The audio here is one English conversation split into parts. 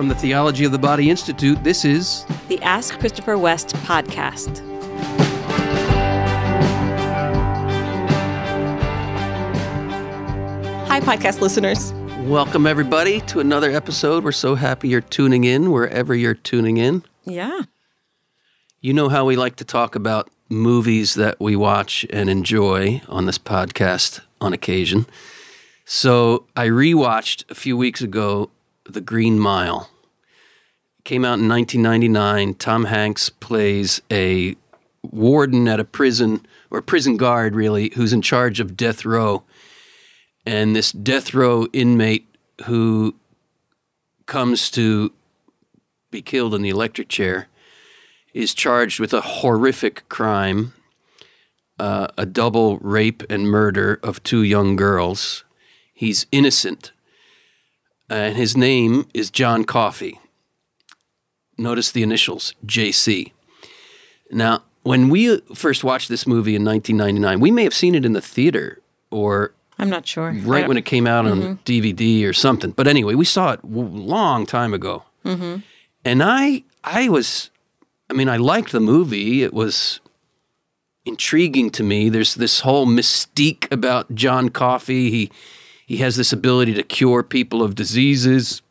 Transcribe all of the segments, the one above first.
From the Theology of the Body Institute, this is the Ask Christopher West podcast. Hi, podcast listeners. Welcome, everybody, to another episode. We're so happy you're tuning in wherever you're tuning in. Yeah. You know how we like to talk about movies that we watch and enjoy on this podcast on occasion. So I rewatched a few weeks ago The Green Mile. It came out in 1999. Tom Hanks plays a warden at a prison, or prison guard, really, who's in charge of death row. And this death row inmate who comes to be killed in the electric chair is charged with a horrific crime uh, a double rape and murder of two young girls. He's innocent. And his name is John Coffey. Notice the initials, JC. Now, when we first watched this movie in 1999, we may have seen it in the theater or I'm not sure. Right when it came out on mm-hmm. DVD or something. But anyway, we saw it a long time ago. Mm-hmm. And I I was I mean, I liked the movie. It was intriguing to me. There's this whole mystique about John Coffey. He he has this ability to cure people of diseases,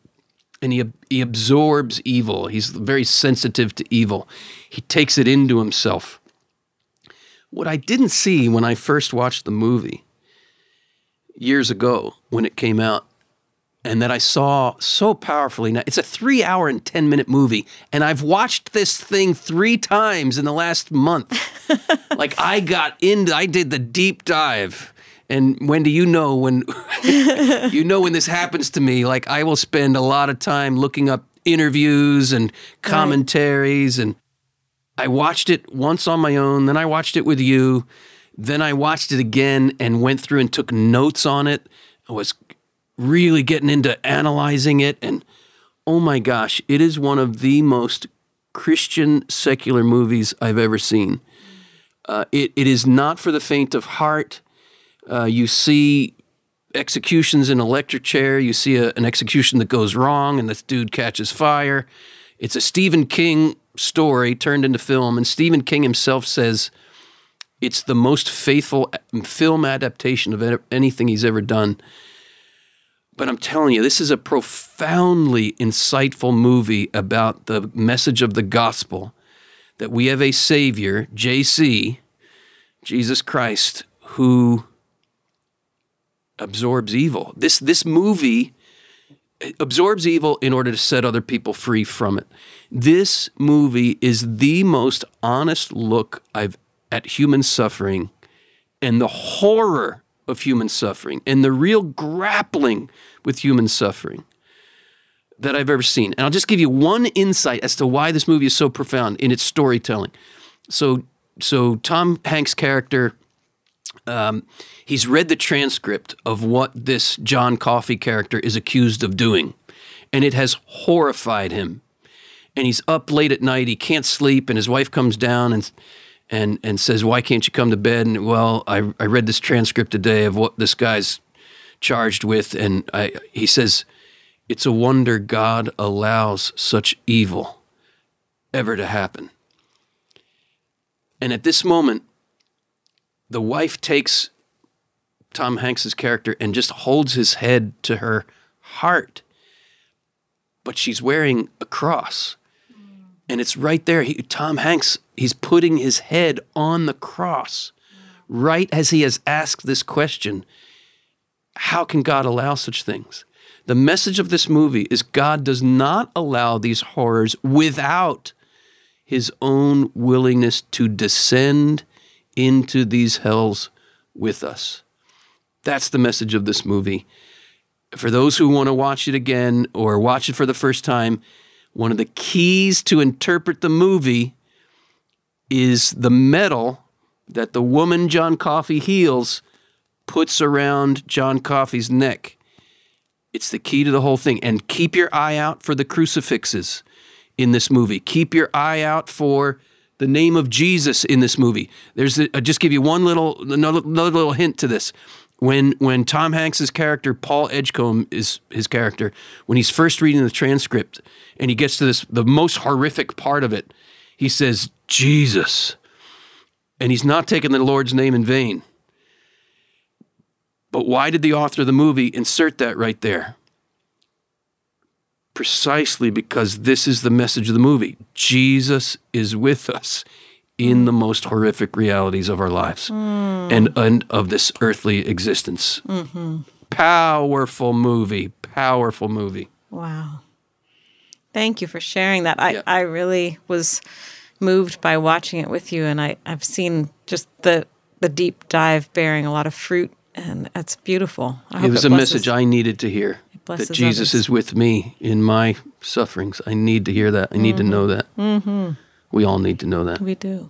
and he he absorbs evil. He's very sensitive to evil. He takes it into himself. What I didn't see when I first watched the movie years ago when it came out and that I saw so powerfully. Now, it's a three hour and 10 minute movie, and I've watched this thing three times in the last month. like, I got into, I did the deep dive. And Wendy, you know when you know when this happens to me, like I will spend a lot of time looking up interviews and commentaries right. and I watched it once on my own, then I watched it with you, then I watched it again and went through and took notes on it. I was really getting into analyzing it. And oh my gosh, it is one of the most Christian secular movies I've ever seen. Uh, it, it is not for the faint of heart. Uh, you see executions in electric chair. You see a, an execution that goes wrong, and this dude catches fire. It's a Stephen King story turned into film, and Stephen King himself says it's the most faithful film adaptation of anything he's ever done. But I'm telling you, this is a profoundly insightful movie about the message of the gospel that we have a Savior, JC, Jesus Christ, who absorbs evil. This, this movie absorbs evil in order to set other people free from it. This movie is the most honest look I've at human suffering and the horror of human suffering and the real grappling with human suffering that I've ever seen. And I'll just give you one insight as to why this movie is so profound in its storytelling. So, so Tom Hanks' character, um, he's read the transcript of what this John Coffey character is accused of doing, and it has horrified him. And he's up late at night, he can't sleep, and his wife comes down and and and says, "Why can't you come to bed?" And well, I I read this transcript today of what this guy's charged with, and I, he says, "It's a wonder God allows such evil ever to happen." And at this moment, the wife takes Tom Hanks's character and just holds his head to her heart, but she's wearing a cross and it's right there. He, Tom Hanks, he's putting his head on the cross right as he has asked this question How can God allow such things? The message of this movie is God does not allow these horrors without his own willingness to descend into these hells with us. That's the message of this movie. For those who want to watch it again or watch it for the first time, one of the keys to interpret the movie is the medal that the woman John Coffey heals puts around John Coffey's neck. It's the key to the whole thing. And keep your eye out for the crucifixes in this movie. Keep your eye out for the name of Jesus in this movie. There's I'll just give you one little another, another little hint to this. when when Tom Hanks's character Paul Edgecombe is his character when he's first reading the transcript and he gets to this the most horrific part of it he says Jesus and he's not taking the Lord's name in vain but why did the author of the movie insert that right there precisely because this is the message of the movie Jesus is with us in the most horrific realities of our lives and, and of this earthly existence. Powerful movie, powerful movie. Wow. Thank you for sharing that. I, Yeah. I really was moved by watching it with you, and I, I've seen just the the deep dive bearing a lot of fruit, and that's beautiful. It was a blesses- message I needed to hear that Jesus others. is with me in my sufferings. I need to hear that. I need to know that. Mm-hmm. We all need to know that. We do.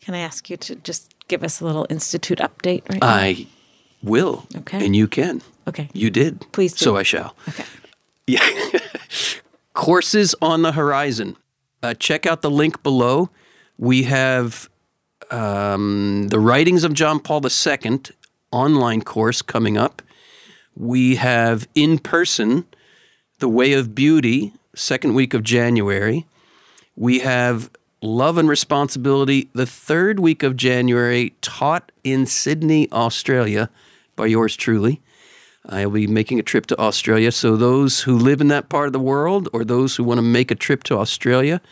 Can I ask you to just give us a little institute update right now? I will. Okay. And you can. Okay. You did. Please do. So I shall. Okay. Yeah. Courses on the horizon. Uh, check out the link below. We have um, the Writings of John Paul II online course coming up. We have in person The Way of Beauty, second week of January. We have Love and Responsibility, the third week of January, taught in Sydney, Australia, by yours truly. I'll be making a trip to Australia. So, those who live in that part of the world or those who want to make a trip to Australia,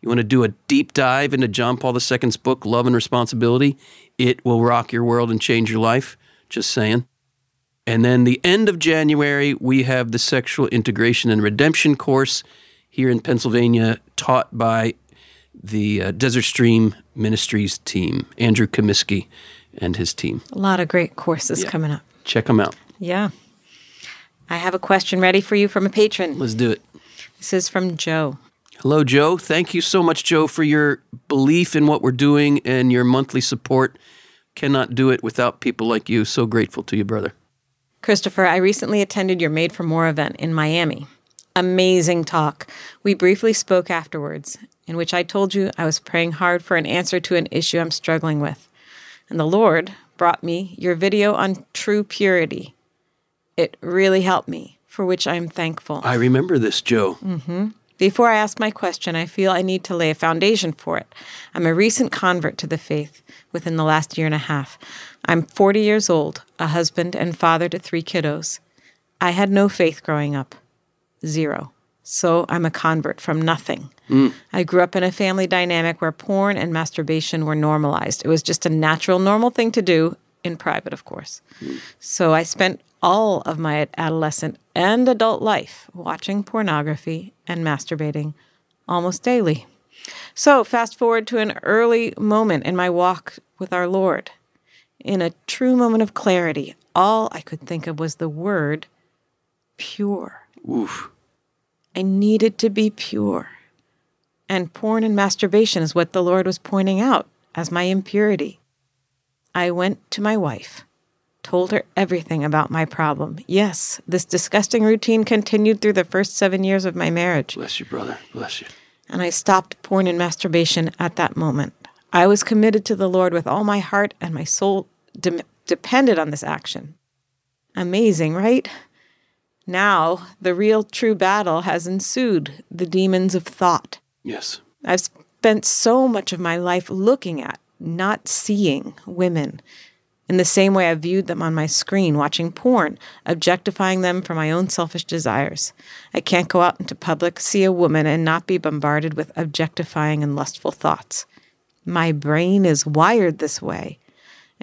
you want to do a deep dive into John Paul II's book, Love and Responsibility, it will rock your world and change your life. Just saying. And then the end of January, we have the Sexual Integration and Redemption course here in Pennsylvania, taught by the uh, Desert Stream Ministries team, Andrew Comiskey and his team. A lot of great courses coming up. Check them out. Yeah. I have a question ready for you from a patron. Let's do it. This is from Joe. Hello, Joe. Thank you so much, Joe, for your belief in what we're doing and your monthly support. Cannot do it without people like you. So grateful to you, brother. Christopher, I recently attended your Made for More event in Miami. Amazing talk. We briefly spoke afterwards, in which I told you I was praying hard for an answer to an issue I'm struggling with. And the Lord brought me your video on true purity. It really helped me, for which I am thankful. I remember this, Joe. Mm-hmm. Before I ask my question, I feel I need to lay a foundation for it. I'm a recent convert to the faith within the last year and a half. I'm 40 years old, a husband and father to three kiddos. I had no faith growing up. Zero. So I'm a convert from nothing. Mm. I grew up in a family dynamic where porn and masturbation were normalized. It was just a natural, normal thing to do, in private, of course. Mm. So I spent all of my adolescent and adult life watching pornography and masturbating almost daily. So, fast forward to an early moment in my walk with our Lord. In a true moment of clarity, all I could think of was the word pure. Oof. I needed to be pure. And porn and masturbation is what the Lord was pointing out as my impurity. I went to my wife, told her everything about my problem. Yes, this disgusting routine continued through the first seven years of my marriage, Bless you, brother. Bless you. and I stopped porn and masturbation at that moment. I was committed to the Lord with all my heart, and my soul de- depended on this action. Amazing, right? Now, the real true battle has ensued the demons of thought. Yes. I've spent so much of my life looking at, not seeing women in the same way I viewed them on my screen, watching porn, objectifying them for my own selfish desires. I can't go out into public, see a woman, and not be bombarded with objectifying and lustful thoughts. My brain is wired this way.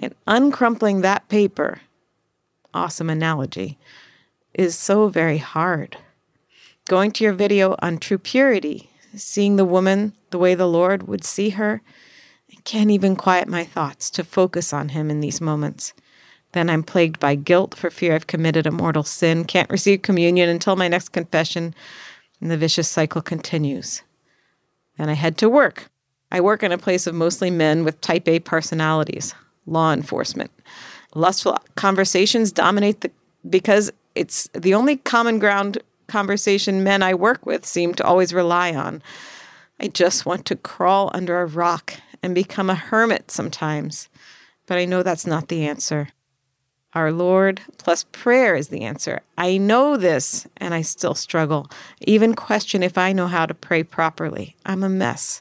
And uncrumpling that paper, awesome analogy, is so very hard. Going to your video on true purity, seeing the woman the way the Lord would see her, I can't even quiet my thoughts to focus on Him in these moments. Then I'm plagued by guilt for fear I've committed a mortal sin, can't receive communion until my next confession, and the vicious cycle continues. Then I head to work. I work in a place of mostly men with type A personalities, law enforcement. Lustful conversations dominate the because it's the only common ground conversation men I work with seem to always rely on. I just want to crawl under a rock and become a hermit sometimes, but I know that's not the answer. Our Lord plus prayer is the answer. I know this and I still struggle. Even question if I know how to pray properly. I'm a mess.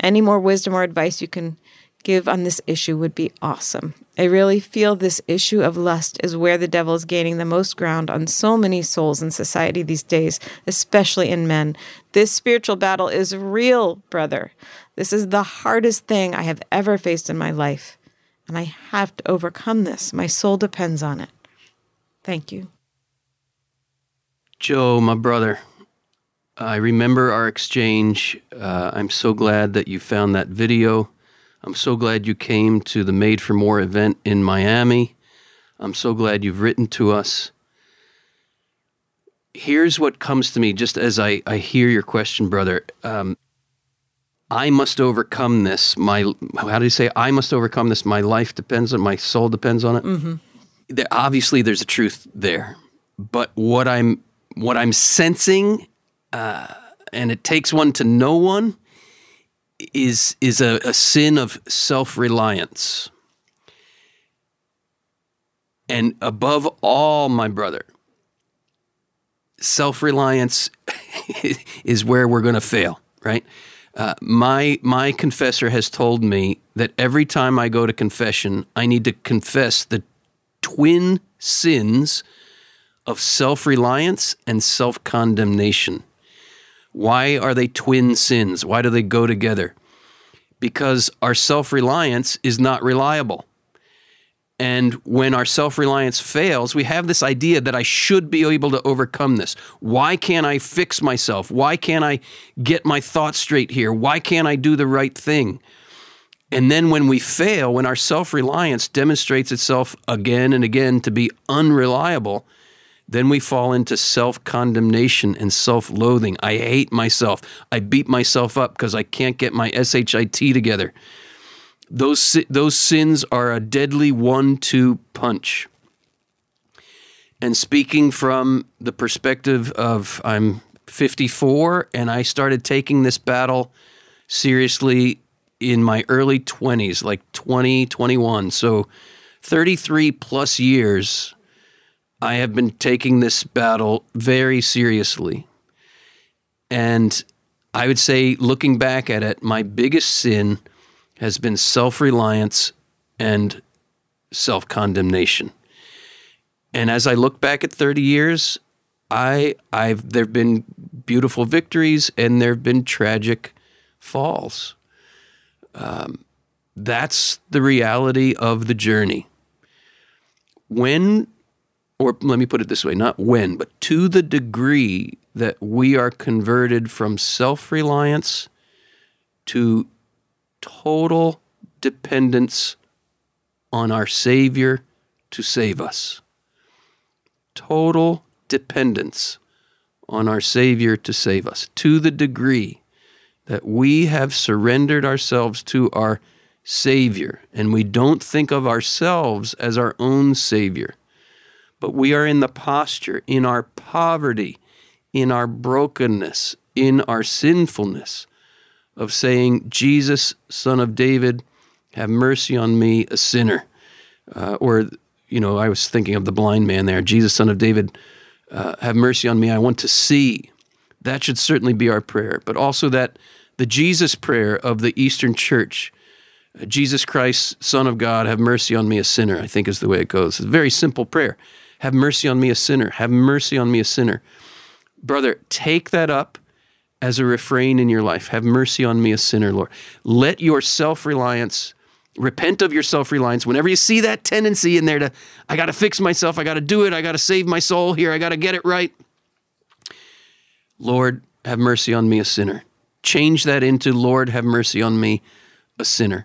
Any more wisdom or advice you can give on this issue would be awesome. I really feel this issue of lust is where the devil is gaining the most ground on so many souls in society these days, especially in men. This spiritual battle is real, brother. This is the hardest thing I have ever faced in my life and I have to overcome this. My soul depends on it. Thank you. Joe, my brother, I remember our exchange. Uh, I'm so glad that you found that video. I'm so glad you came to the Made for More event in Miami. I'm so glad you've written to us. Here's what comes to me just as I, I hear your question, brother. Um, I must overcome this. My how do you say? I must overcome this. My life depends on it, my soul depends on it. Mm-hmm. There, obviously, there's a truth there, but what I'm what I'm sensing, uh, and it takes one to know one, is is a, a sin of self reliance. And above all, my brother, self reliance is where we're going to fail, right? Uh, my my confessor has told me that every time I go to confession, I need to confess the twin sins of self reliance and self condemnation. Why are they twin sins? Why do they go together? Because our self reliance is not reliable. And when our self reliance fails, we have this idea that I should be able to overcome this. Why can't I fix myself? Why can't I get my thoughts straight here? Why can't I do the right thing? And then when we fail, when our self reliance demonstrates itself again and again to be unreliable, then we fall into self condemnation and self loathing. I hate myself. I beat myself up because I can't get my SHIT together. Those, those sins are a deadly one two punch. And speaking from the perspective of I'm 54 and I started taking this battle seriously in my early 20s, like 20, 21. So 33 plus years, I have been taking this battle very seriously. And I would say, looking back at it, my biggest sin has been self reliance and self condemnation. And as I look back at 30 years, I, I've there've been beautiful victories and there've been tragic falls. Um, that's the reality of the journey. When, or let me put it this way, not when, but to the degree that we are converted from self reliance to total dependence on our Savior to save us. Total dependence on our Savior to save us to the degree that we have surrendered ourselves to our Savior and we don't think of ourselves as our own Savior, but we are in the posture, in our poverty, in our brokenness, in our sinfulness of saying, Jesus, son of David, have mercy on me, a sinner. Uh, or, you know, I was thinking of the blind man there, Jesus, son of David, uh, have mercy on me, I want to see. That should certainly be our prayer, but also that the Jesus prayer of the Eastern Church, Jesus Christ, Son of God, have mercy on me, a sinner, I think is the way it goes. It's a very simple prayer. Have mercy on me, a sinner. Have mercy on me, a sinner. Brother, take that up as a refrain in your life. Have mercy on me, a sinner, Lord. Let your self reliance, repent of your self reliance. Whenever you see that tendency in there to, I got to fix myself, I got to do it, I got to save my soul here, I got to get it right. Lord, have mercy on me, a sinner. Change that into, Lord, have mercy on me, a sinner.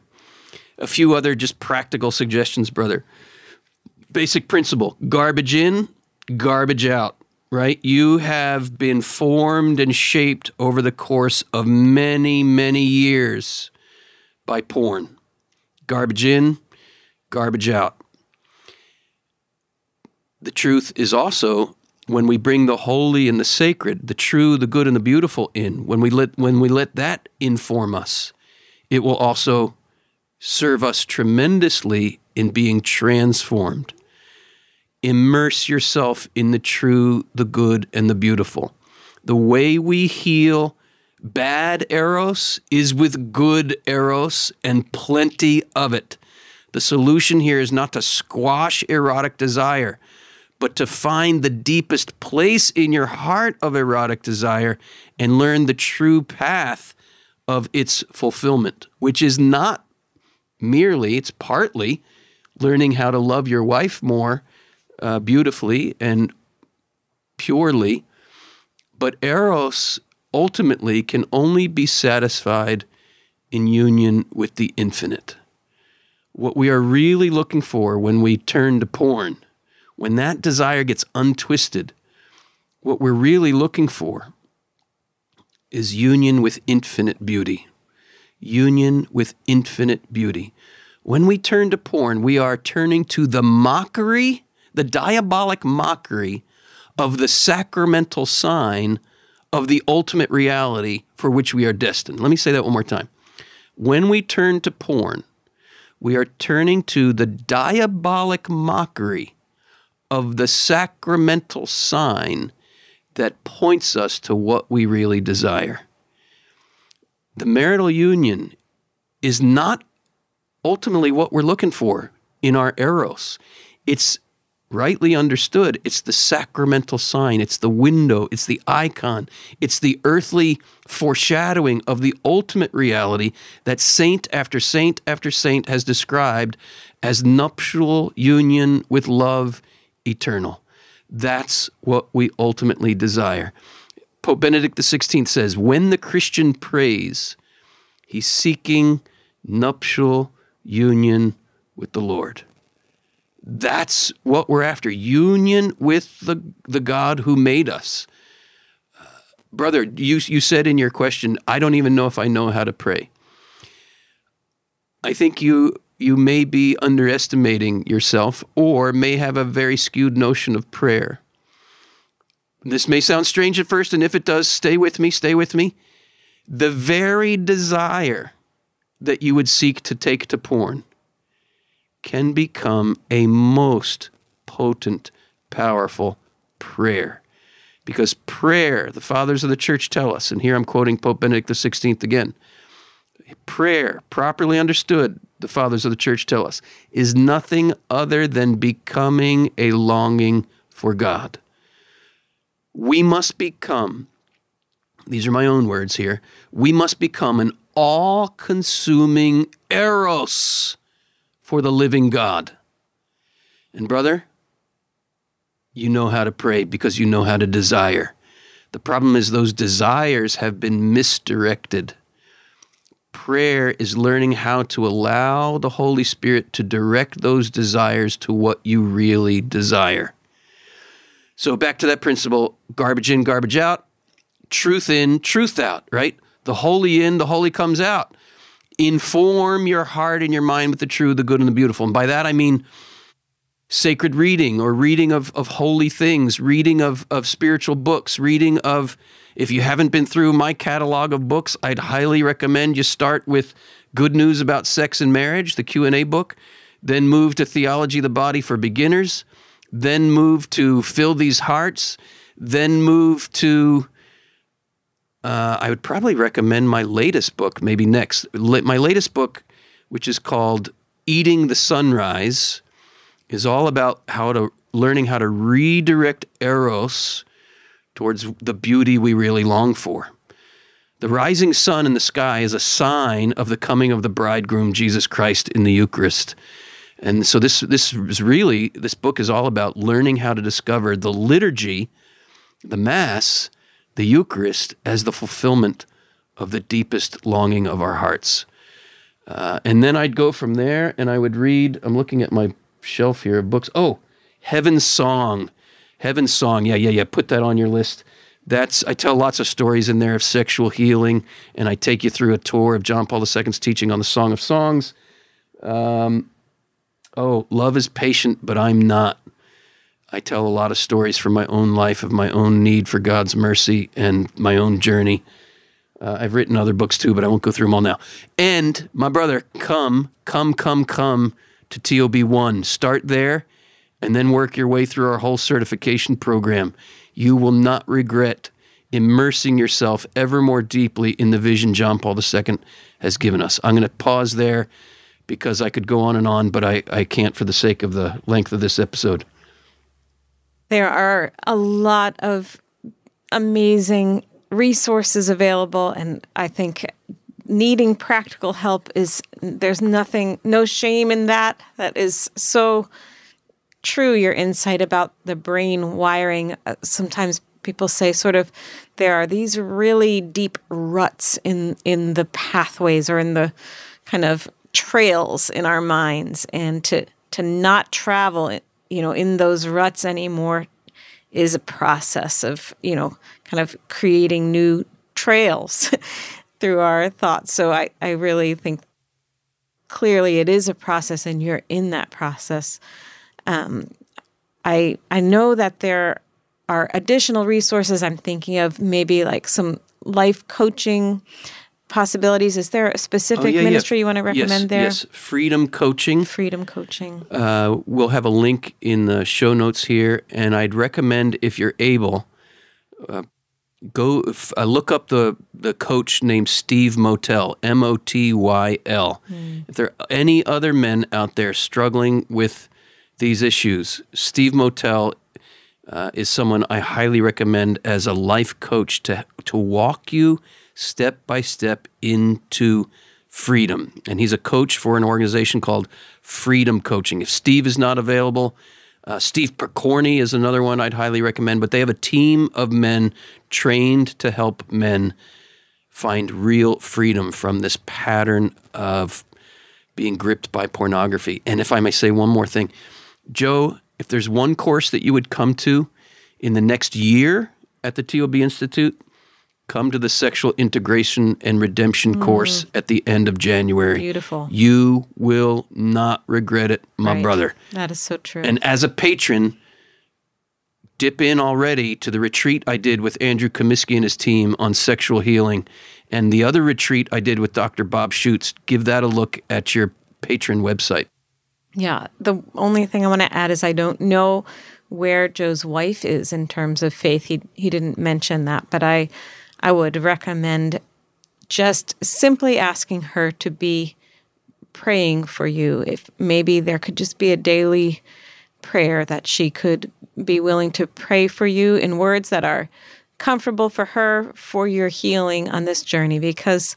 A few other just practical suggestions, brother. Basic principle garbage in, garbage out right? You have been formed and shaped over the course of many, many years by porn. Garbage in, garbage out. The truth is also when we bring the holy and the sacred, the true, the good, and the beautiful in, when we let, when we let that inform us, it will also serve us tremendously in being transformed. Immerse yourself in the true, the good, and the beautiful. The way we heal bad eros is with good eros and plenty of it. The solution here is not to squash erotic desire, but to find the deepest place in your heart of erotic desire and learn the true path of its fulfillment, which is not merely, it's partly learning how to love your wife more uh, beautifully and purely. But Eros ultimately can only be satisfied in union with the infinite. What we are really looking for when we turn to porn, when that desire gets untwisted, what we're really looking for is union with infinite beauty. Union with infinite beauty. When we turn to porn, we are turning to the mockery, the diabolic mockery of the sacramental sign of the ultimate reality for which we are destined. Let me say that one more time. When we turn to porn, we are turning to the diabolic mockery of the sacramental sign that points us to what we really desire. The marital union is not ultimately what we're looking for in our eros. It's rightly understood, it's the sacramental sign, it's the window, it's the icon, it's the earthly foreshadowing of the ultimate reality that saint after saint after saint has described as nuptial union with love eternal. That's what we ultimately desire. Pope Benedict XVI says, when the Christian prays, he's seeking nuptial union with the Lord. That's what we're after union with the, the God who made us. Uh, brother, you, you said in your question, I don't even know if I know how to pray. I think you, you may be underestimating yourself or may have a very skewed notion of prayer. This may sound strange at first, and if it does, stay with me, stay with me. The very desire that you would seek to take to porn can become a most potent, powerful prayer. Because prayer, the fathers of the church tell us, and here I'm quoting Pope Benedict XVI again prayer, properly understood, the fathers of the church tell us, is nothing other than becoming a longing for God. We must become, these are my own words here, we must become an all consuming eros for the living God. And, brother, you know how to pray because you know how to desire. The problem is those desires have been misdirected. Prayer is learning how to allow the Holy Spirit to direct those desires to what you really desire. So, back to that principle garbage in, garbage out, truth in, truth out, right? The holy in, the holy comes out inform your heart and your mind with the true, the good, and the beautiful. And by that I mean sacred reading or reading of, of holy things, reading of, of spiritual books, reading of, if you haven't been through my catalog of books, I'd highly recommend you start with Good News About Sex and Marriage, the Q&A book, then move to Theology of the Body for Beginners, then move to Fill These Hearts, then move to uh, I would probably recommend my latest book, maybe next. My latest book, which is called Eating the Sunrise, is all about how to learning how to redirect eros towards the beauty we really long for. The rising sun in the sky is a sign of the coming of the bridegroom Jesus Christ in the Eucharist. And so this this is really this book is all about learning how to discover the liturgy, the mass the Eucharist as the fulfillment of the deepest longing of our hearts. Uh, and then I'd go from there and I would read, I'm looking at my shelf here of books. Oh, Heaven's Song. Heaven's Song. Yeah, yeah, yeah. Put that on your list. That's I tell lots of stories in there of sexual healing, and I take you through a tour of John Paul II's teaching on the Song of Songs. Um, oh, love is patient, but I'm not. I tell a lot of stories from my own life of my own need for God's mercy and my own journey. Uh, I've written other books too, but I won't go through them all now. And my brother, come, come, come, come to TOB1. Start there and then work your way through our whole certification program, you will not regret immersing yourself ever more deeply in the vision John Paul II has given us. I'm going to pause there because I could go on and on, but I, I can't for the sake of the length of this episode. There are a lot of amazing resources available, and I think needing practical help is there's nothing, no shame in that. That is so true. Your insight about the brain wiring. Uh, sometimes people say sort of there are these really deep ruts in in the pathways or in the kind of trails in our minds and to to not travel you know in those ruts anymore is a process of you know kind of creating new trails through our thoughts. So i i really think clearly it is a process and you're in that process. Um, i i know that there are additional resources i'm thinking of maybe like some life coaching possibilities. Is there a specific oh, yeah, ministry yeah. you want to recommend yes, there? Yes, Freedom Coaching. Freedom Coaching. Uh, we'll have a link in the show notes here, and I'd recommend if you're able, uh, go uh, look up the the coach named Steve Motyl, M O T Y L. Mm. If there are any other men out there struggling with these issues, Steve Motyl uh, is someone I highly recommend as a life coach to to walk you step by step into freedom. And he's a coach for an organization called Freedom Coaching. If Steve is not available, uh, Steve Picorni is another one I'd highly recommend. But they have a team of men trained to help men find real freedom from this pattern of being gripped by pornography. And if I may say one more thing, Joe, if there's one course that you would come to in the next year at the TOB Institute, come to the sexual integration and redemption mm. course at the end of January. Beautiful. You will not regret it, my right. brother. That is so true. And as a patron, dip in already to the retreat I did with Andrew Comiskey and his team on sexual healing and the other retreat I did with Dr. Bob Schuchts. Give that a look at your patron website. Yeah. The only thing I want to add is I don't know where Joe's wife is in terms of faith. He he didn't mention that, but I I would recommend just simply asking her to be praying for you. If maybe there could just be a daily prayer that she could be willing to pray for you in words that are comfortable for her for your healing on this journey because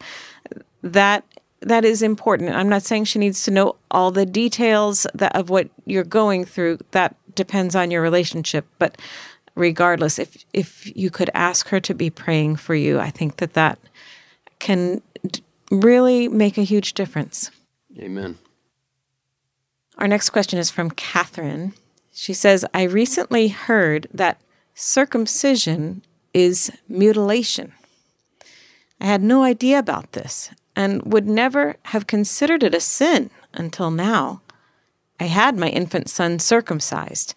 that that is important. I'm not saying she needs to know all the details that, of what you're going through. That depends on your relationship, but regardless if if you could ask her to be praying for you i think that that can d- really make a huge difference. Amen. Our next question is from catherine. She says i recently heard that circumcision is mutilation. I had no idea about this and would never have considered it a sin until now. I had my infant son circumcised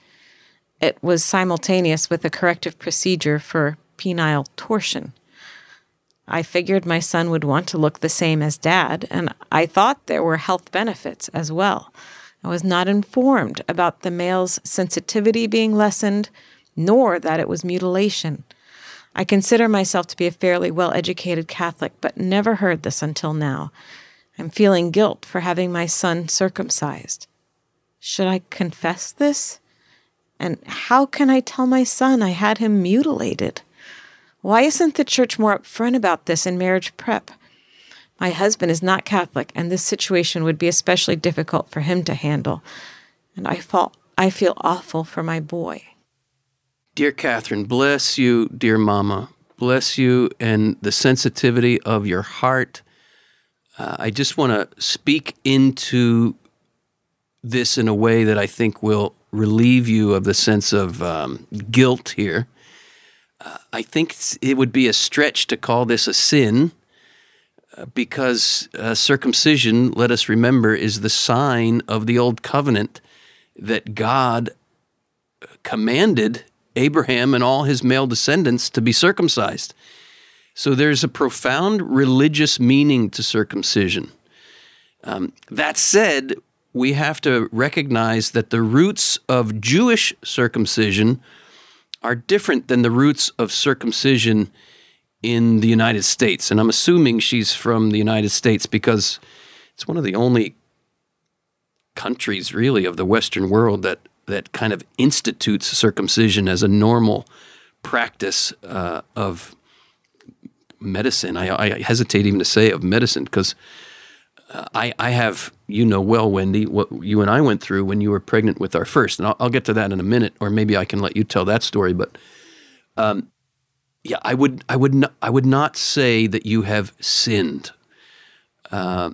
it was simultaneous with a corrective procedure for penile torsion. I figured my son would want to look the same as dad, and I thought there were health benefits as well. I was not informed about the male's sensitivity being lessened, nor that it was mutilation. I consider myself to be a fairly well educated Catholic, but never heard this until now. I'm feeling guilt for having my son circumcised. Should I confess this? And how can I tell my son I had him mutilated? Why isn't the church more upfront about this in marriage prep? My husband is not Catholic, and this situation would be especially difficult for him to handle. And I, fall, I feel awful for my boy. Dear Catherine, bless you, dear Mama. Bless you and the sensitivity of your heart. Uh, I just want to speak into this in a way that I think will relieve you of the sense of um, guilt here. Uh, I think it would be a stretch to call this a sin uh, because uh, circumcision, let us remember, is the sign of the old covenant that God commanded Abraham and all his male descendants to be circumcised. So there's a profound religious meaning to circumcision. Um, that said, we have to recognize that the roots of Jewish circumcision are different than the roots of circumcision in the United States. And I'm assuming she's from the United States because it's one of the only countries, really, of the Western world that, that kind of institutes circumcision as a normal practice uh, of medicine. I, I, hesitate even to say of medicine because I, I have, you know well, Wendy, what you and I went through when you were pregnant with our first. And I'll, I'll get to that in a minute, or maybe I can let you tell that story. But um, yeah, I would, I would, not, I would not say that you have sinned. Uh,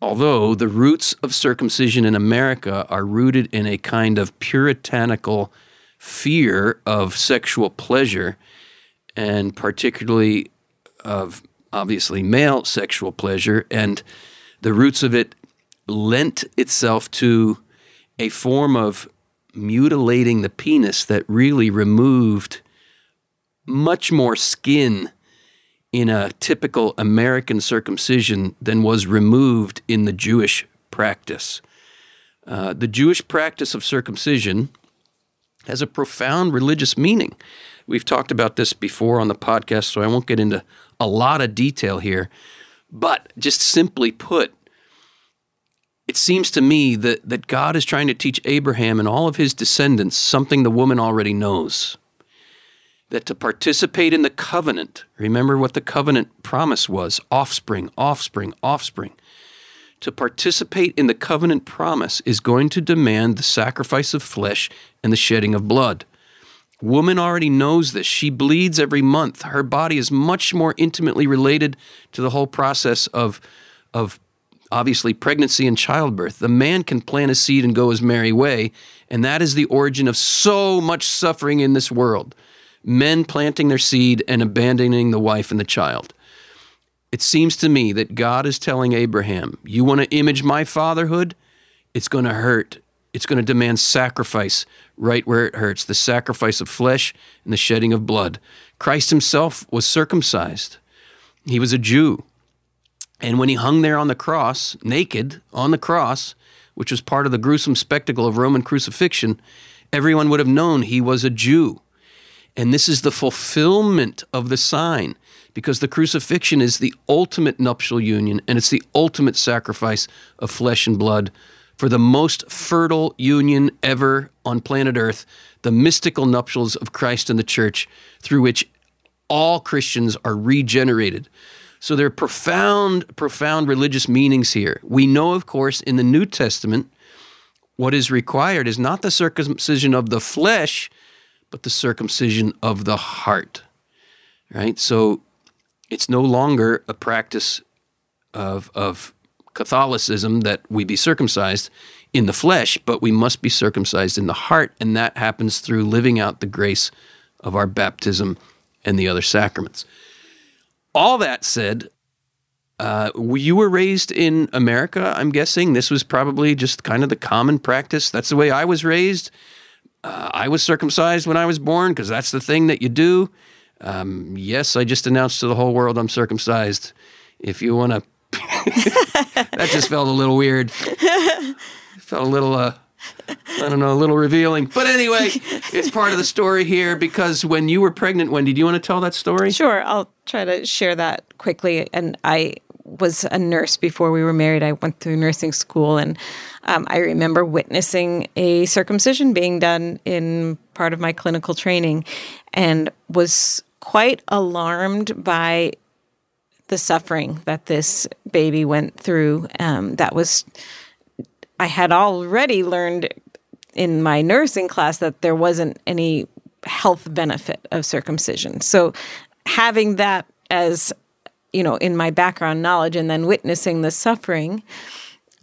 although the roots of circumcision in America are rooted in a kind of puritanical fear of sexual pleasure, and particularly of obviously male sexual pleasure, and the roots of it lent itself to a form of mutilating the penis that really removed much more skin in a typical American circumcision than was removed in the Jewish practice. Uh, the Jewish practice of circumcision has a profound religious meaning. We've talked about this before on the podcast, so I won't get into a lot of detail here. But just simply put, it seems to me that, that God is trying to teach Abraham and all of his descendants something the woman already knows that to participate in the covenant, remember what the covenant promise was offspring, offspring, offspring. To participate in the covenant promise is going to demand the sacrifice of flesh and the shedding of blood. Woman already knows this. She bleeds every month. Her body is much more intimately related to the whole process of, of obviously pregnancy and childbirth. The man can plant a seed and go his merry way, and that is the origin of so much suffering in this world men planting their seed and abandoning the wife and the child. It seems to me that God is telling Abraham, You want to image my fatherhood? It's going to hurt. It's going to demand sacrifice right where it hurts the sacrifice of flesh and the shedding of blood. Christ himself was circumcised, he was a Jew. And when he hung there on the cross, naked on the cross, which was part of the gruesome spectacle of Roman crucifixion, everyone would have known he was a Jew. And this is the fulfillment of the sign because the crucifixion is the ultimate nuptial union and it's the ultimate sacrifice of flesh and blood for the most fertile union ever on planet Earth, the mystical nuptials of Christ and the church, through which all Christians are regenerated. So there are profound, profound religious meanings here. We know, of course, in the New Testament, what is required is not the circumcision of the flesh, but the circumcision of the heart. Right? So it's no longer a practice of, of Catholicism that we be circumcised in the flesh, but we must be circumcised in the heart, and that happens through living out the grace of our baptism and the other sacraments. All that said, uh, you were raised in America, I'm guessing. This was probably just kind of the common practice. That's the way I was raised. Uh, I was circumcised when I was born because that's the thing that you do. Um, yes, I just announced to the whole world I'm circumcised. If you want to, that just felt a little weird. Felt a little, uh, I don't know, a little revealing. But anyway, it's part of the story here because when you were pregnant, Wendy, do you want to tell that story? Sure, I'll try to share that quickly. And I was a nurse before we were married. I went through nursing school, and um, I remember witnessing a circumcision being done in part of my clinical training, and was quite alarmed by the suffering that this baby went through. Um, that was, I had already learned in my nursing class that there wasn't any health benefit of circumcision. So having that as you know, in my background knowledge and then witnessing the suffering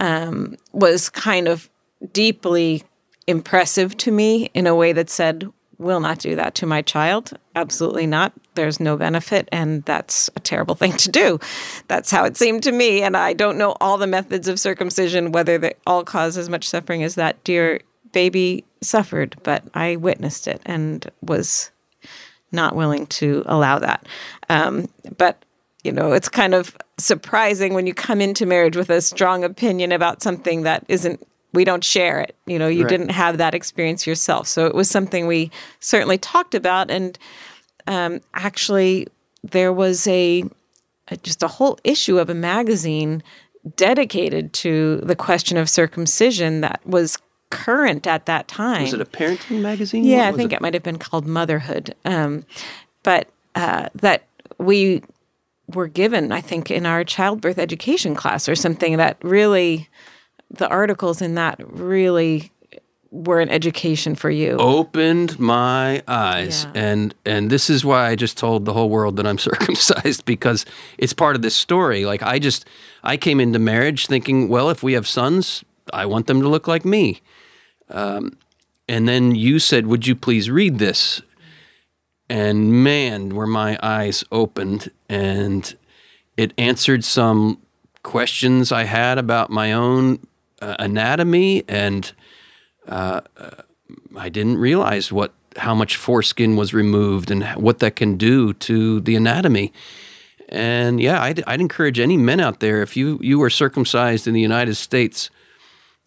um, was kind of deeply impressive to me in a way that said, will not do that to my child. Absolutely not. There's no benefit, and that's a terrible thing to do. That's how it seemed to me. And I don't know all the methods of circumcision, whether they all cause as much suffering as that dear baby suffered, but I witnessed it and was not willing to allow that. Um, but you know, it's kind of surprising when you come into marriage with a strong opinion about something that isn't we don't share it. You know, you Right. didn't have that experience yourself. So it was something we certainly talked about. And um, actually, there was a, a just a whole issue of a magazine dedicated to the question of circumcision that was current at that time. Was it a parenting magazine? Yeah, I think it? might have been called Motherhood. Um, but uh, that we were given, I think, in our childbirth education class or something that really, the articles in that really were an education for you. opened my eyes Yeah. and and this is why I just told the whole world that I'm circumcised because it's part of this story like I just I came into marriage thinking well if we have sons I want them to look like me um, and then you said would you please read this and man were my eyes opened and it answered some questions I had about my own uh, anatomy and I didn't realize what how much foreskin was removed and what that can do to the anatomy. And yeah, I'd, I'd encourage any men out there if you you were circumcised in the United States,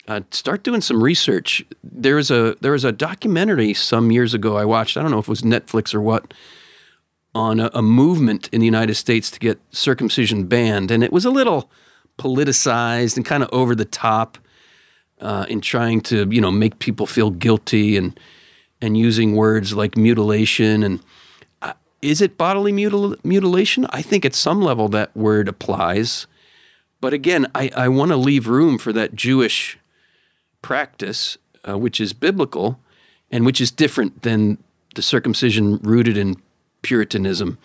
uh, start doing some research. There was a there was a documentary some years ago I watched. I don't know if it was Netflix or what on a, a movement in the United States to get circumcision banned, and it was a little politicized and kind of over the top uh, in trying to you know make people feel guilty and and using words like mutilation and uh, is it bodily mutil- mutilation? I think at some level that word applies, but again, I, I want to leave room for that Jewish practice, uh, which is biblical and which is different than the circumcision rooted in Puritanism.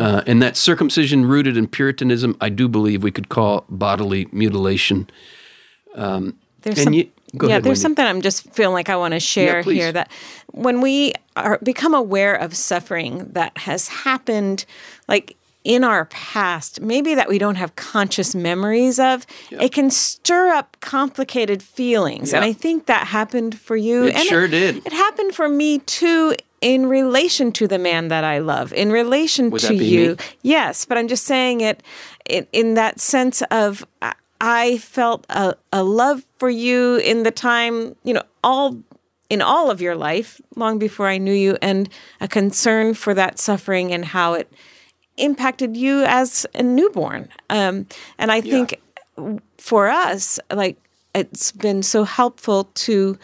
Uh, and that circumcision rooted in Puritanism, I do believe we could call bodily mutilation. There's some, you- go yeah, ahead, there's Wendy. something I'm just feeling like I want to share please. here that when we are become aware of suffering that has happened, like in our past, maybe that we don't have conscious memories of, it can stir up complicated feelings. And I think that happened for you. It and sure did. It happened for me too in relation to the man that I love, in relation Would to you. me? Yes, but I'm just saying it in, in that sense of uh, I- felt a, a love for you in the time, you know, all in all of your life, long before I knew you, and a concern for that suffering and how it impacted you as a newborn. Um, and I think for us, like it's been so helpful to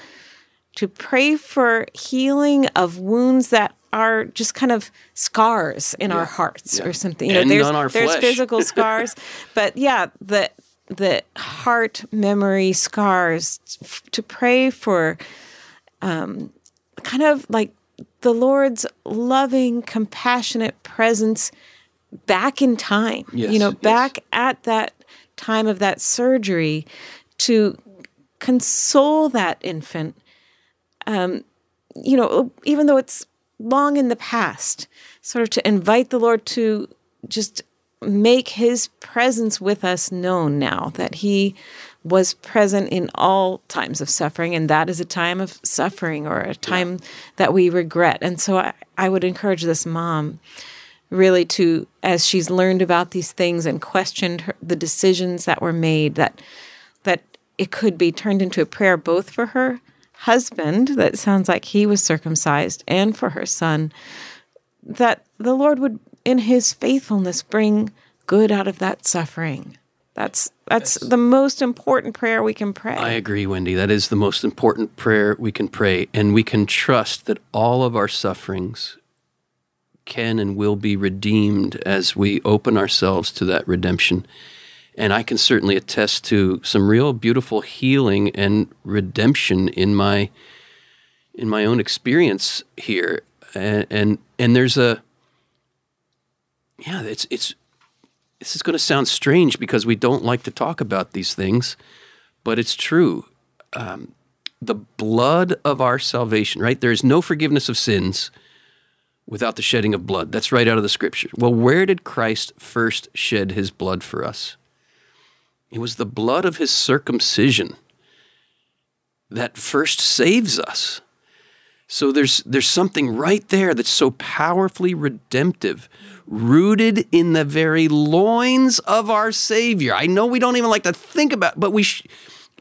to pray for healing of wounds that are just kind of scars in our hearts or something. You And know, there's on our there's flesh. physical scars, but yeah, the the heart memory scars f- to pray for um, kind of like the Lord's loving, compassionate presence back in time. Yes, you know, yes. back at that time of that surgery to console that infant. Um, you know, even though it's long in the past, sort of to invite the Lord to just make his presence with us known now that he was present in all times of suffering and that is a time of suffering or a time that we regret. And so I, I would encourage this mom really to as she's learned about these things and questioned her, the decisions that were made that that it could be turned into a prayer both for her husband that sounds like he was circumcised and for her son that the lord would in his faithfulness bring good out of that suffering that's that's the most important prayer we can pray I agree, Wendy. That is the most important prayer we can pray. And we can trust that all of our sufferings can and will be redeemed as we open ourselves to that redemption. And I can certainly attest to some real beautiful healing and redemption in my in my own experience here. And and, and there's a yeah, it's it's this is going to sound strange because we don't like to talk about these things, but it's true. Um, the blood of our salvation, right? There is no forgiveness of sins without the shedding of blood. That's right out of the scripture. Well, where did Christ first shed his blood for us? It was the blood of his circumcision that first saves us. So there's there's something right there that's so powerfully redemptive, rooted in the very loins of our Savior. I know we don't even like to think about, but we sh-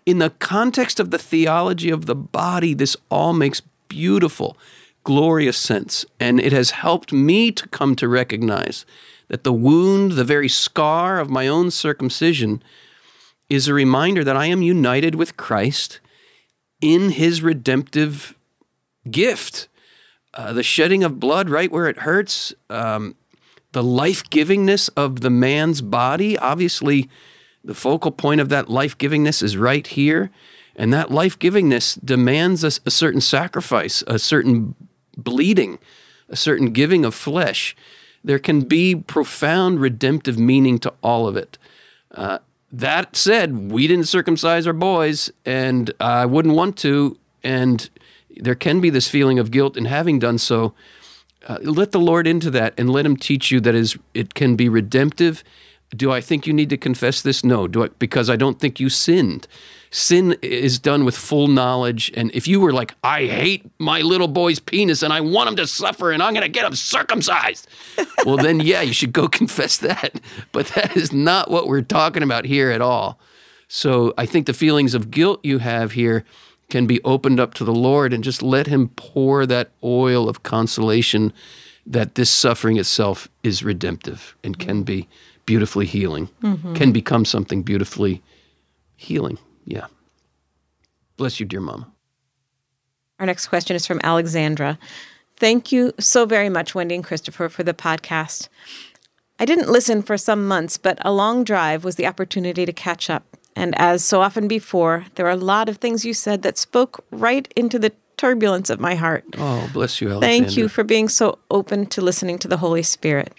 in the context of the theology of the body, this all makes beautiful, glorious sense. And it has helped me to come to recognize that the wound, the very scar of my own circumcision, is a reminder that I am united with Christ in his redemptive gift. Uh, the shedding of blood right where it hurts, um, the life givingness of the man's body. Obviously, the focal point of that life givingness is right here. And that life givingness demands a, a, certain sacrifice, a certain bleeding, a certain giving of flesh. There can be profound redemptive meaning to all of it. Uh, that said, we didn't circumcise our boys, and I wouldn't want to. And there can be this feeling of guilt in having done so. Uh, let the Lord into that and let Him teach you that is it can be redemptive. Do I think you need to confess this? No. Do I, because I don't think you sinned. Sin is done with full knowledge, and if you were like, "I hate my little boy's penis and I want him to suffer, and I'm going to get him circumcised," well, then yeah, you should go confess that. But that is not what we're talking about here at all. So I think the feelings of guilt you have here can be opened up to the Lord and just let Him pour that oil of consolation that this suffering itself is redemptive and can be beautifully healing, mm-hmm. can become something beautifully healing. Yeah. Bless you, dear mama. Our next question is from Alexandra. Thank you so very much, Wendy and Christopher, for the podcast. I didn't listen for some months, but a long drive was the opportunity to catch up. And as so often before, there are a lot of things you said that spoke right into the turbulence of my heart. Oh, bless you, Alexandra. Thank you for being so open to listening to the Holy Spirit.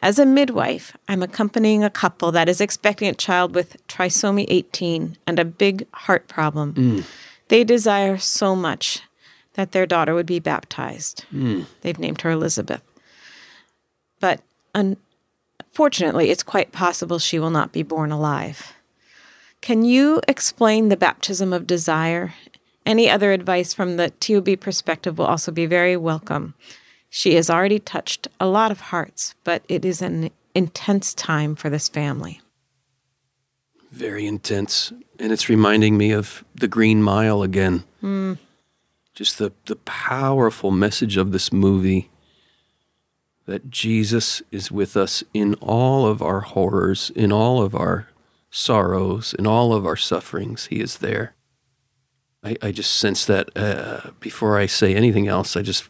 As a midwife, I'm accompanying a couple that is expecting a child with trisomy 18 and a big heart problem. Mm. They desire so much that their daughter would be baptized. Mm. They've named her Elizabeth. But unfortunately, it's quite possible she will not be born alive. Can you explain the baptism of desire? Any other advice from the TOB perspective will also be very welcome. She has already touched a lot of hearts, but it is an intense time for this family. Very intense. And it's reminding me of the Green Mile again. Mm. Just the, the powerful message of this movie that Jesus is with us in all of our horrors, in all of our sorrows, in all of our sufferings, He is there. I, I just sense that uh, before I say anything else, I just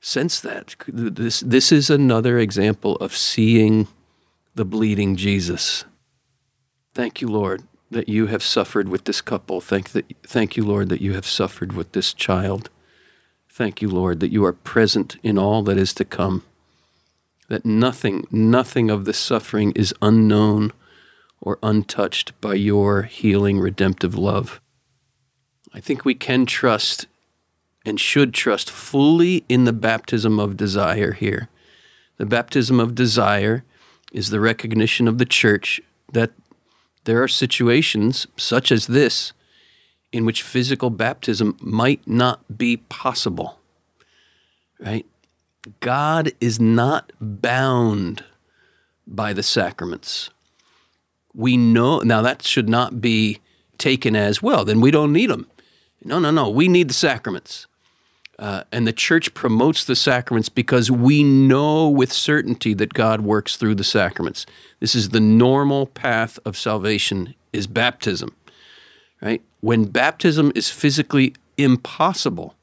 sense that. This, this is another example of seeing the bleeding Jesus. Thank you, Lord, that you have suffered with this couple. Thank, that, thank you, Lord, that you have suffered with this child. Thank you, Lord, that you are present in all that is to come. That nothing, nothing of this suffering is unknown or untouched by your healing, redemptive love. I think we can trust and should trust fully in the baptism of desire here. The baptism of desire is the recognition of the church that there are situations such as this in which physical baptism might not be possible. Right? God is not bound by the sacraments we know now that should not be taken as well then we don't need them no no no we need the sacraments. Uh, and the church promotes the sacraments because we know with certainty that god works through the sacraments. This is the normal path of salvation is baptism right? When baptism is physically impossible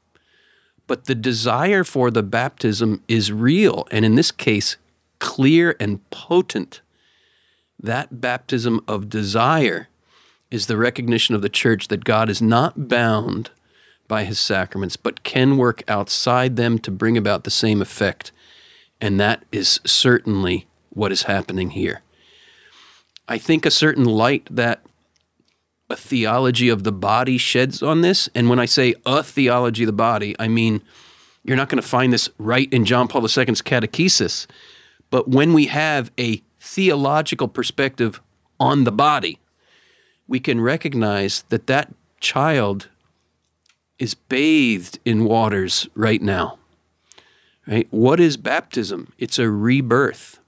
but the desire for the baptism is real and in this case clear and potent that baptism of desire is the recognition of the church that God is not bound by his sacraments, but can work outside them to bring about the same effect. And that is certainly what is happening here. I think a certain light that a theology of the body sheds on this, and when I say a theology of the body, I mean you're not going to find this right in John Paul II's catechesis, but when we have a theological perspective on the body, we can recognize that that child is bathed in waters right now. Right? What is baptism? It's a rebirth.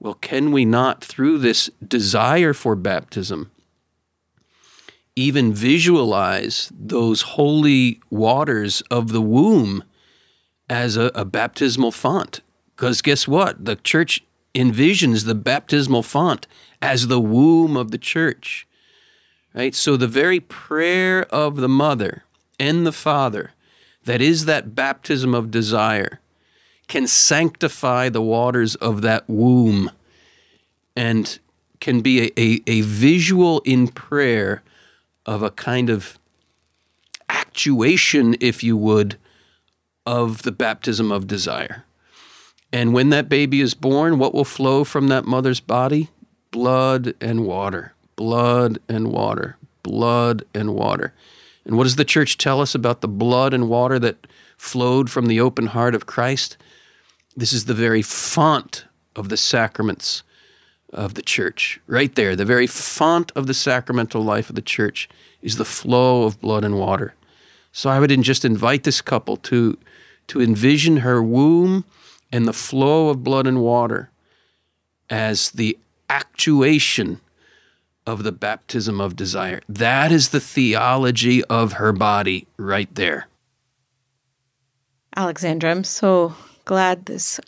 Well, can we not, through this desire for baptism, even visualize those holy waters of the womb as a, a baptismal font. Because guess what? The church envisions the baptismal font as the womb of the church. Right? So the very prayer of the mother and the father, that is that baptism of desire, can sanctify the waters of that womb and can be a, a, a visual in prayer of a kind of actuation, if you would, of the baptism of desire. And when that baby is born, what will flow from that mother's body? Blood and water, blood and water, blood and water. And what does the church tell us about the blood and water that flowed from the open heart of Christ? This is the very font of the sacraments of the church. Right there, the very font of the sacramental life of the church is the flow of blood and water. So I would just invite this couple to, to envision her womb and the flow of blood and water as the actuation of the baptism of desire. That is the theology of her body right there. Alexandra, I'm so glad this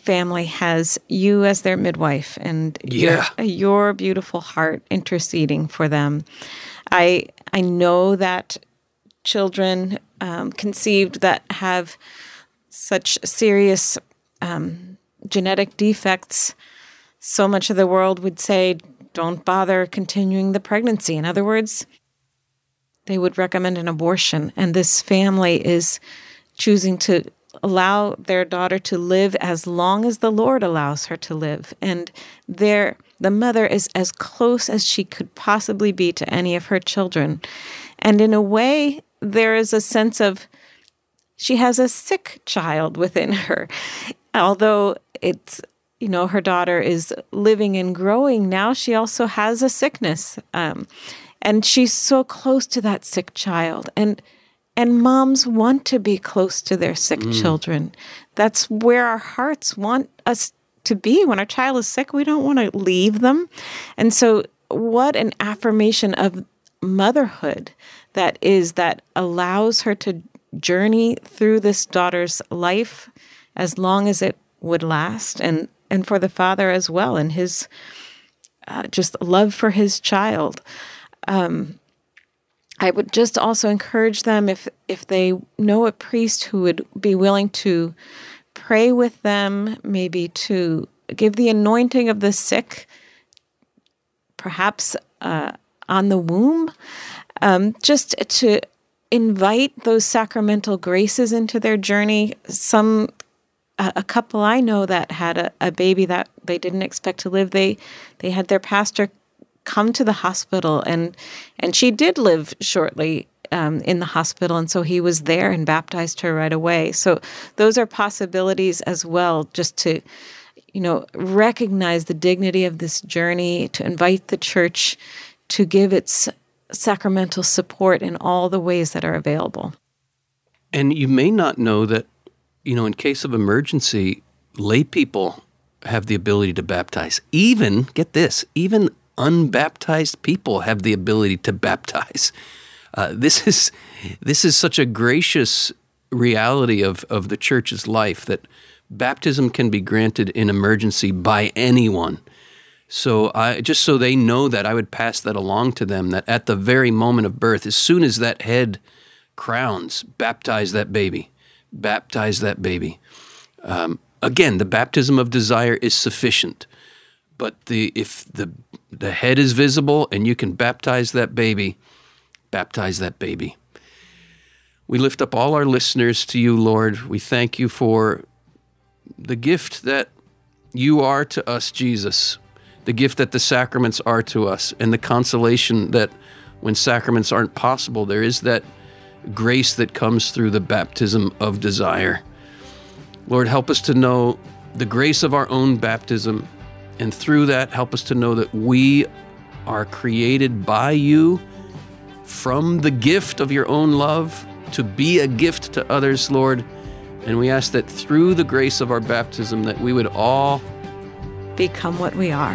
family has you as their midwife and yeah. your, your beautiful heart interceding for them. I I know that children um, conceived that have such serious um, genetic defects, so much of the world would say, don't bother continuing the pregnancy. In other words, they would recommend an abortion. And this family is choosing to allow their daughter to live as long as the Lord allows her to live. And there, the mother is as close as she could possibly be to any of her children. And in a way, there is a sense of she has a sick child within her. Although it's you know her daughter is living and growing now she also has a sickness um, and she's so close to that sick child and and moms want to be close to their sick mm. children. That's where our hearts want us to be. When our child is sick, we don't want to leave them. And so, what an affirmation of motherhood that is that allows her to journey through this daughter's life as long as it would last and and for the father as well and his uh, just love for his child um, I would just also encourage them if if they know a priest who would be willing to pray with them, maybe to give the anointing of the sick, perhaps uh, on the womb, um, just to invite those sacramental graces into their journey. Some a couple I know that had a, a baby that they didn't expect to live. They they had their pastor come to the hospital and and she did live shortly um, in the hospital. And so he was there and baptized her right away. So those are possibilities as well just to you know recognize the dignity of this journey to invite the church to give its sacramental support in all the ways that are available. And you may not know that you know in case of emergency lay people have the ability to baptize even get this even unbaptized people have the ability to baptize. Uh, this is this is such a gracious reality of, of the church's life that baptism can be granted in emergency by anyone. So I just so they know that I would pass that along to them that at the very moment of birth, as soon as that head crowns, baptize that baby, baptize that baby. Um, again, the baptism of desire is sufficient. But the if the the head is visible and you can baptize that baby, baptize that baby. We lift up all our listeners to you, Lord. We thank you for the gift that you are to us, Jesus, the gift that the sacraments are to us, and the consolation that when sacraments aren't possible, there is that grace that comes through the baptism of desire. Lord, help us to know the grace of our own baptism and through that, help us to know that we are created by you from the gift of your own love to be a gift to others, Lord. And we ask that through the grace of our baptism that we would all become what we are.